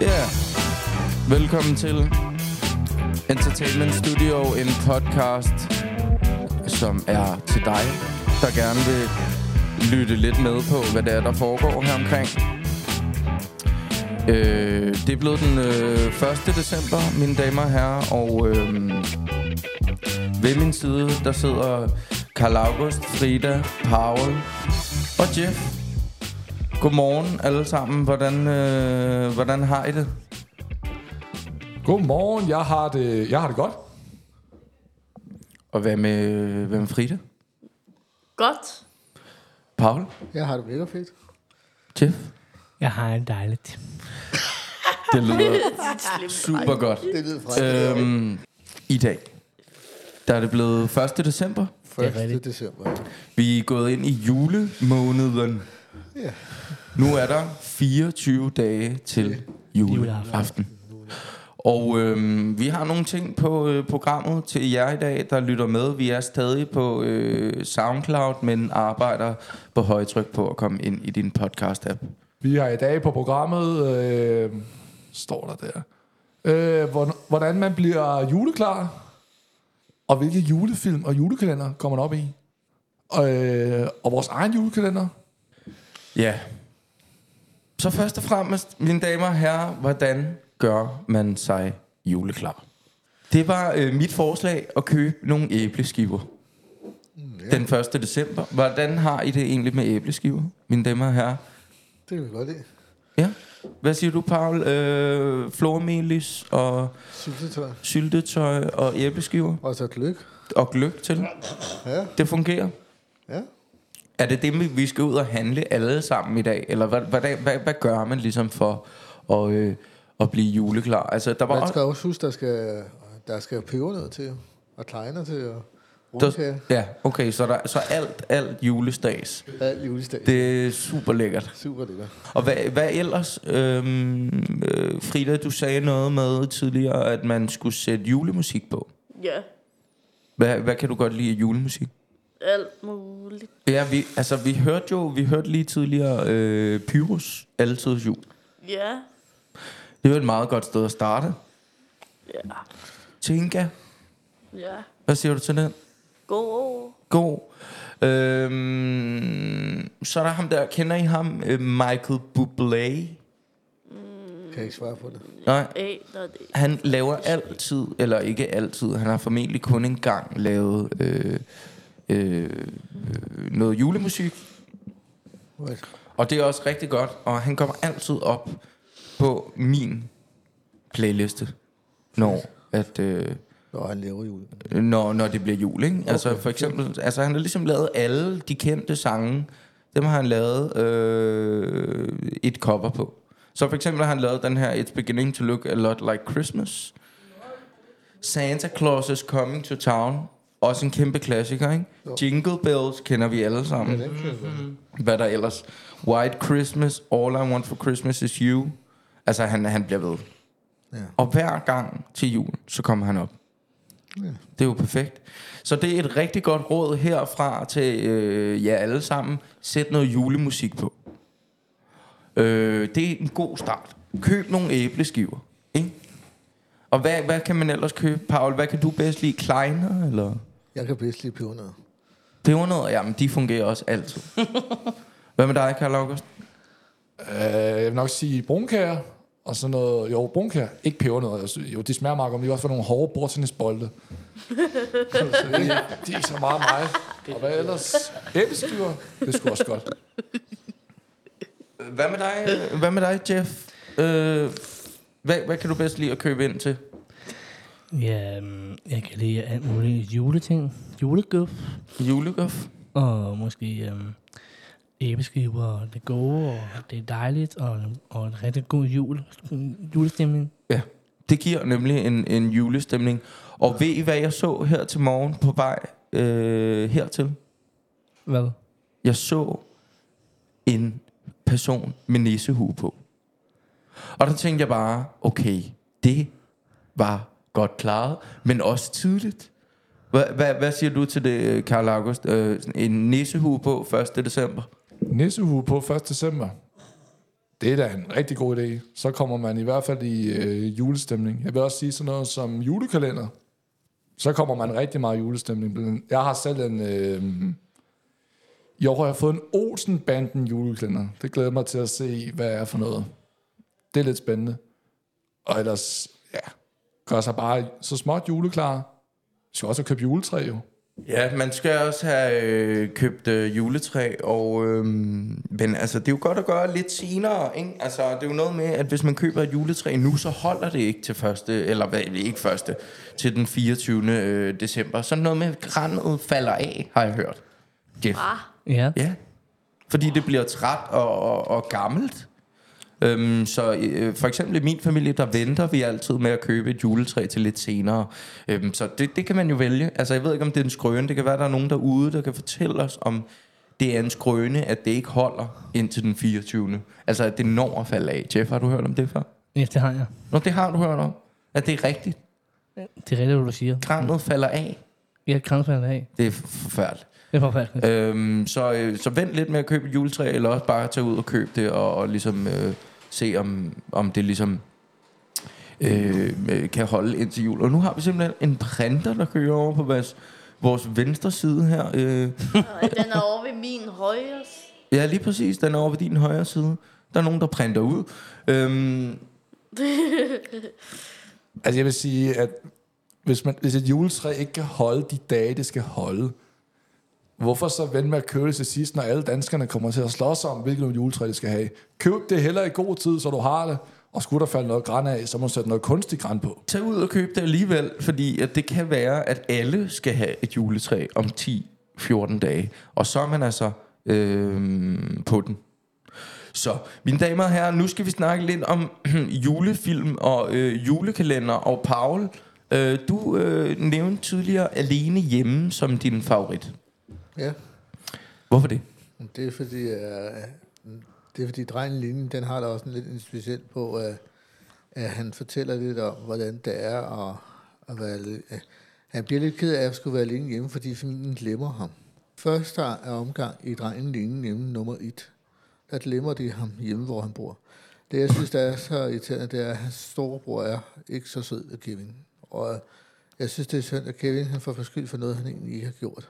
Ja, yeah. velkommen til Entertainment Studio, en podcast, som er til dig, der gerne vil lytte lidt med på, hvad det er, der foregår her omkring. Øh, det er blevet den øh, 1. december, mine damer og herrer, og øh, ved min side, der sidder Karl August, Frida, Paul og Jeff. Godmorgen alle sammen. Hvordan, øh, hvordan har I det? Godmorgen, jeg har det, jeg har det godt. Og hvad med, hvad med Frida? Godt. Paul? Jeg har det mega fedt. Jeff? Jeg har det dejligt. Det lyder super godt. Det lyder. Øhm, I dag, der er det blevet 1. december. det er 1. rigtigt. december. Vi er gået ind i julemåneden. Ja. Nu er der 24 dage til juleaften. Og øhm, vi har nogle ting på øh, programmet til jer i dag, der lytter med. Vi er stadig på øh, SoundCloud, men arbejder på højtryk på at komme ind i din podcast-app. Vi har i dag på programmet, øh, står der der, øh, hvor- hvordan man bliver juleklar, og hvilke julefilm og julekalender kommer man op i. Øh, og vores egen julekalender. Ja. Så først og fremmest, mine damer og herrer, hvordan gør man sig juleklar? Det var øh, mit forslag at købe nogle æbleskiver. Den 1. december. Hvordan har I det egentlig med æbleskiver, mine damer og herrer? Det vi godt lide. Ja. Hvad siger du, Paul? Øh, flormelis og Syltetøj. syltetøj og æbleskiver Og så gløk. og gløk til. Ja. Det fungerer. Ja. Er det det, vi- skal ud og handle alle sammen i dag? Eller hvad, hvad, hvad, hvad gør man ligesom for at, øh, at blive juleklar? Altså, der var Man skal også huske, der skal, der skal pebernød til, og klejner til, og der, rundkage. ja, okay, så, der, så alt, alt julestags. Alt julesdag. Det. Er super lækkert. Super lækkert. Og hvad, hvad ellers? Øhm, øh, Frida, du sagde noget med tidligere, at man skulle sætte julemusik på. Ja, Hvad, hvad kan du godt lide af julemusik? alt muligt. Ja, vi, altså, vi hørte jo vi hørte lige tidligere øh, Pyrus, Altid Jul. Ja, Det er jo et meget godt sted at starte. ja, Tinka, ja. hvad siger du til den? God. God. Øhm, så er der ham der, kender I ham? Øh, Michael Bublé. Kan jeg ikke svare på det. Nej, han laver altid, eller ikke altid, han har formentlig kun en gang lavet øh, øh, øh, noget julemusik. Right. Og det er også rigtig godt, og han kommer altid op på min playliste, når, at, øh, Nå, han laver jul. når, når det bliver jul. Ikke? Altså for eksempel, altså han har ligesom lavet alle de kendte sange, dem har han lavet øh, et cover på. Så for eksempel har han lavet den her It's beginning to look a lot like Christmas. Santa Claus is coming to town. Også en kæmpe klassiker, ikke? Jingle Bells kender vi alle sammen. Ja, godt. Hvad der ellers? White Christmas, All I Want for Christmas is You. Altså, han, han bliver ved. Ja. Og hver gang til jul, så kommer han op. Ja. Det er jo perfekt. Så det er et rigtig godt råd herfra til øh, jer alle sammen. Sæt noget julemusik på. Øh, det er en god start. Køb nogle æbleskiver. Ikke? Og hvad, hvad kan man ellers købe? Paul, hvad kan du bedst lide? Kleiner, eller? Jeg kan bedst lide pebernød. Pebernødder, jamen de fungerer også altid. hvad med dig, Karl August? Øh, jeg vil nok sige brunkager, og sådan noget, jo, brunkager, ikke pebernødder. Jeg synes- Jo, de smager meget godt, men de er også for nogle hårde bordtennisbolde. så det, de er ikke så meget mig. Og hvad ellers? Æbleskiver, det er sgu også godt. Hvad med dig, hvad med dig Jeff? Øh, hvad, hvad kan du bedst lide at købe ind til? Ja, øhm, jeg kan lide alt muligt juleting. Julegøf. Julegøf? Og måske øhm, æbleskiver, og det gode, og det er dejligt, og, og en rigtig god jul, julestemning. Ja, det giver nemlig en, en julestemning. Og ved I, hvad jeg så her til morgen på vej øh, hertil? Hvad? Jeg så en person med nissehue på. Og der tænkte jeg bare, okay, det var godt klaret, men også tidligt. Hvad, hvad, hvad siger du til det, Karl August? Øh, en nissehue på 1. december? Nisseuge på 1. december. Det er da en rigtig god idé. Så kommer man i hvert fald i øh, julestemning. Jeg vil også sige sådan noget som julekalender. Så kommer man rigtig meget i julestemning. Jeg har selv en... Øh, I år har jeg fået en Olsen-banden julekalender. Det glæder jeg mig til at se, hvad er for noget. Det er lidt spændende. Og ellers, ja, gør sig bare så småt juleklar. Vi skal også købe juletræ jo. Ja, man skal også have øh, købt øh, juletræ, og øh, men altså, det er jo godt at gøre lidt senere, ikke? Altså, det er jo noget med, at hvis man køber et juletræ nu, så holder det ikke til første, eller hvad, ikke første, til den 24. Øh, december. Så noget med, at granet falder af, har jeg hørt. Jeff. Ah, Ja. Ja, fordi det bliver træt og, og, og gammelt. Øhm, så øh, for eksempel i min familie, der venter vi altid med at købe et juletræ til lidt senere. Øhm, så det, det kan man jo vælge. Altså jeg ved ikke, om det er en skrøne. Det kan være, der er nogen derude, der kan fortælle os, om det er en skrøne, at det ikke holder indtil den 24. Altså at det når at falde af. Jeff, har du hørt om det før? ja, det har jeg. Nå, det har du hørt om. At det er rigtigt. Det er rigtigt, hvad du siger. Granet falder af. Jeg kan kransfaldet af. Det er forfærdeligt. Det er forfærdeligt. Øhm, så, øh, så vent lidt med at købe et juletræ, eller også bare tage ud og købe det, og, og ligesom øh, se, om, om det ligesom øh, kan holde indtil jul. Og nu har vi simpelthen en printer, der kører over på vores, vores venstre side her. Øh, den er over ved min højre. ja, lige præcis. Den er over ved din højre side. Der er nogen, der printer ud. Øhm, Altså jeg vil sige, at hvis, man, hvis et juletræ ikke kan holde de dage, det skal holde, hvorfor så vende med at købe det til sidst, når alle danskerne kommer til at slås om, hvilket juletræ de skal have? Køb det heller i god tid, så du har det, og skulle der falde noget græn af, så må du sætte noget kunstig græn på. tag ud og køb det alligevel, fordi at det kan være, at alle skal have et juletræ om 10-14 dage. Og så er man altså øh, på den. Så, mine damer og herrer, nu skal vi snakke lidt om julefilm og øh, julekalender. Og Paul, øh, du øh, nævnte tidligere Alene Hjemme som din favorit. Ja, Hvorfor det? det er fordi, uh, det er fordi drengen linjen, den har da også en lidt en speciel på, uh, at han fortæller lidt om, hvordan det er at, at være lidt, uh, Han bliver lidt ked af at skulle være alene hjemme, fordi familien glemmer ham. Første er omgang i drengen linjen hjemme nummer et. Der glemmer de ham hjemme, hvor han bor. Det, jeg synes, der er så irriterende, det er, at hans storebror er ikke så sød af Kevin. Og jeg synes, det er synd, at Kevin han får forskyld for noget, han egentlig ikke har gjort.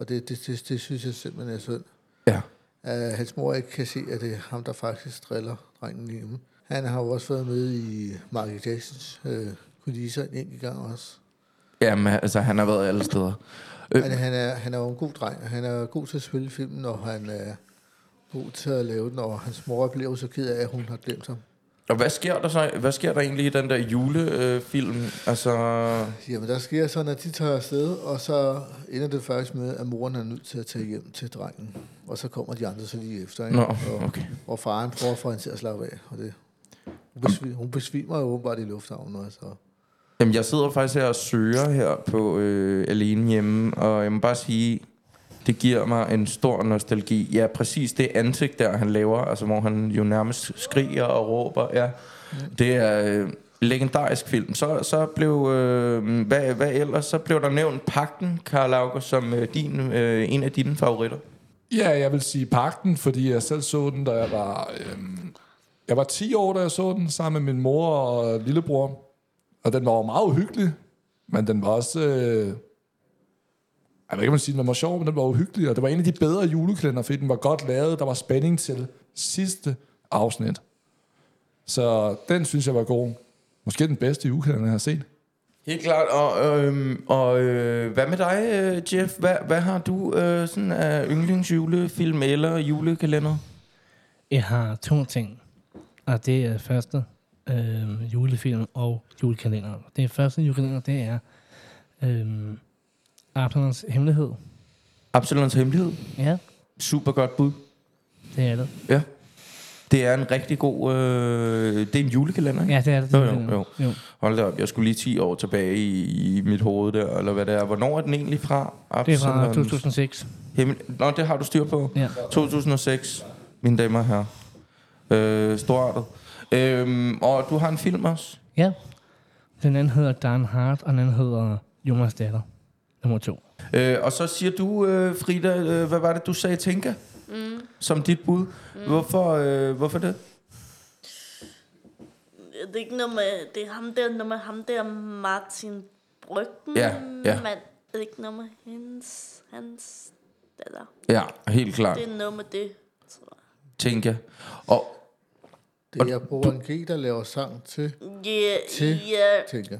Og det, det, det, det synes jeg simpelthen er synd. Ja. At hans mor ikke kan se, at det er ham, der faktisk driller drengen hjemme. Han har jo også været med i Michael Jacksons øh, kulisser en enkelt gang også. Jamen, altså, han har været alle steder. Øh. Men han er, han er jo en god dreng, han er god til at spille filmen, og han er god til at lave den, og hans mor bliver så ked af, at hun har glemt ham. Og hvad sker der så? Hvad sker der egentlig i den der julefilm? Øh, altså, Jamen, der sker sådan, at de tager afsted, og så ender det faktisk med, at moren er nødt til at tage hjem til drengen. Og så kommer de andre så lige efter, ikke? Nå, og, okay. og faren prøver at få hende til at slappe af. Og det, hun, besvimer, hun besvimer jo åbenbart i lufthavnen også. Og, Jamen, jeg sidder faktisk her og søger her på øh, Alene Hjemme, og jeg må bare sige, det giver mig en stor nostalgi. Ja, præcis det ansigt der, han laver, altså hvor han jo nærmest skriger og råber, ja. Det er øh, legendarisk film. Så, så blev, øh, hvad, hvad ellers, så blev der nævnt Pakten, Karl August, som øh, din, øh, en af dine favoritter. Ja, jeg vil sige Pakten, fordi jeg selv så den, da jeg var... Øh, jeg var 10 år, da jeg så den, sammen med min mor og lillebror. Og den var jo meget uhyggelig, men den var også... Øh, jeg ved ikke, man sige, den var sjov, men den var uhyggelig, og det var en af de bedre julekalender, fordi den var godt lavet. Der var spænding til sidste afsnit. Så den synes jeg var god. Måske den bedste julekalender, jeg har set. Helt klart. Og, øh, og øh, hvad med dig, øh, Jeff? Hvad, hvad har du øh, sådan af yndlingsjulefilm eller julekalender? Jeg har to ting. Og det er første øh, julefilm og julekalender. Det første julekalender, det er øh, Absalons Hemmelighed. Absalons Hemmelighed. Ja, Super godt bud. det er det. Ja. Det er en rigtig god... Øh, det er en julekalender, ikke? Ja, det er det. Jo, jo, julekalender. jo. jo. Hold da op, jeg skulle lige 10 år tilbage i, i mit hoved der, eller hvad det er. Hvornår er den egentlig fra? Det er fra Absalons 2006. Himmel... Nå, det har du styr på. Ja. 2006, mine damer og herrer. Øh, storartet. Øhm, og du har en film også? Ja. Den anden hedder Dan Hart, og den anden hedder Jonas Datter. Nummer to. Øh, og så siger du, øh, Frida, øh, hvad var det, du sagde, Tinka? Mm. Som dit bud. Mm. Hvorfor, øh, hvorfor det? Det er ikke noget med, det er ham der, noget med ham der Martin Bryggen. Ja, ja. Men det er ikke noget med hendes, hans datter. Ja, helt klart. Det er noget med det, tror jeg. Tinka. Og Det er Boran G, der laver sang til, Ja, Til- ja, tænker.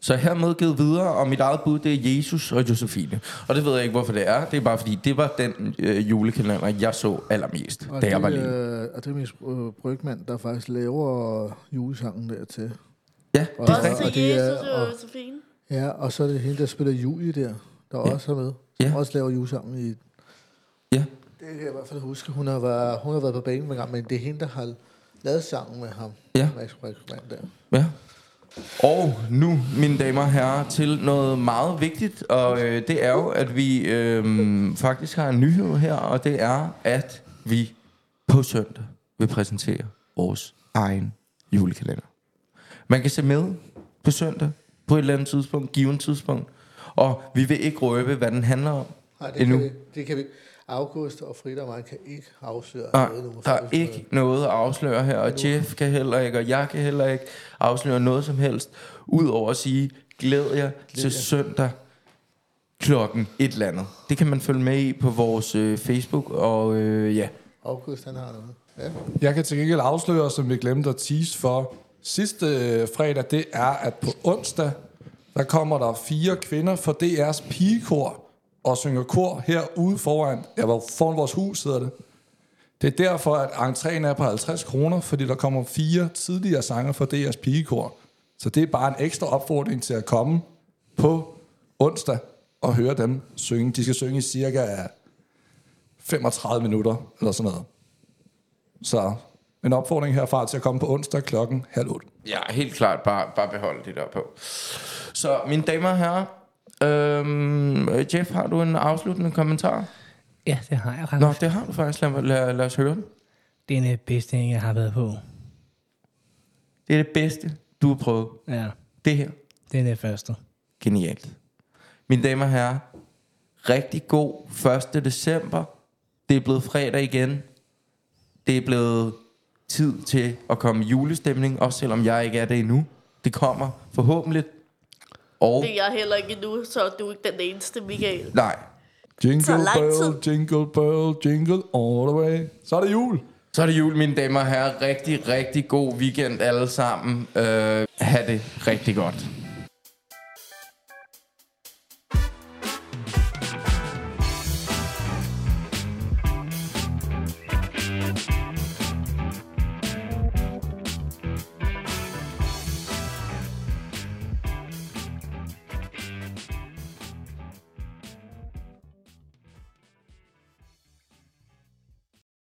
Så hermed givet videre, og mit eget bud, det er Jesus og Josefine. Og det ved jeg ikke, hvorfor det er. Det er bare fordi, det var den øh, julekalender, jeg så allermest, Og da det, jeg var lille. øh, og det er Miss øh, Brygman, der faktisk laver julesangen der til. Ja, Og, det er også rigtigt. til det er- Jesus og og- Josefine. Ja, og så er det hende, der spiller Julie der, der Ja. også er med. Ja. Også laver julesangen i... Ja. Det kan jeg i hvert fald huske. Hun har været, hun har været på banen en gang, men det er hende, der har lavet sangen med ham. Ja. Max Brygman der. Ja. Og nu, mine damer og herrer, til noget meget vigtigt, og øh, det er jo, at vi øh, faktisk har en nyhed her, og det er, at vi på søndag vil præsentere vores egen julekalender. Man kan se med på søndag på et eller andet tidspunkt, givet tidspunkt, og vi vil ikke røbe, hvad den handler om. Nej, det Endnu. kan, vi, det kan vi. August og Frida og mig kan ikke afsløre Nej, noget. nu. der er ikke noget at afsløre her, og Jeff kan heller ikke, og jeg kan heller ikke afsløre noget som helst, udover at sige, glæd jer til søndag klokken et eller andet. Det kan man følge med i på vores øh, Facebook, og øh, ja, August, han har noget. Ja. Jeg kan til gengæld afsløre, som vi glemte at tease for sidste øh, fredag, det er, at på onsdag, der kommer der fire kvinder fra DR's pigekor og synger kor herude foran, ja, foran vores hus hedder det. Det er derfor, at entréen er på 50 kroner, fordi der kommer fire tidligere sanger fra DR's pigekor. Så det er bare en ekstra opfordring til at komme på onsdag og høre dem synge. De skal synge i cirka 35 minutter, eller sådan noget. Så en opfordring herfra til at komme på onsdag klokken halv otte. ja helt klart bare, bare behold det der på. Så mine damer og herrer, øhm, Jeff, har du en afsluttende kommentar? Ja, det har jeg Nå, faktisk. det har du faktisk. Lad, lad, lad os høre den. Det er den bedste, jeg har været på. Det er det bedste, du har prøvet. Ja, Det her. det er det første. Genialt. Mine damer og herrer, rigtig god 1. december. Det er blevet fredag igen. Det er blevet tid til at komme i julestemning, også selvom jeg ikke er det endnu. Det kommer forhåbentlig. Og Det er jeg heller ikke endnu, så du er ikke den eneste, Michael. nej, Jingle bell, jingle bell, jingle all the way. Så er det jul. så er det jul, mine damer og herrer. Rigtig, rigtig god weekend alle sammen. Øh, ha' det rigtig godt.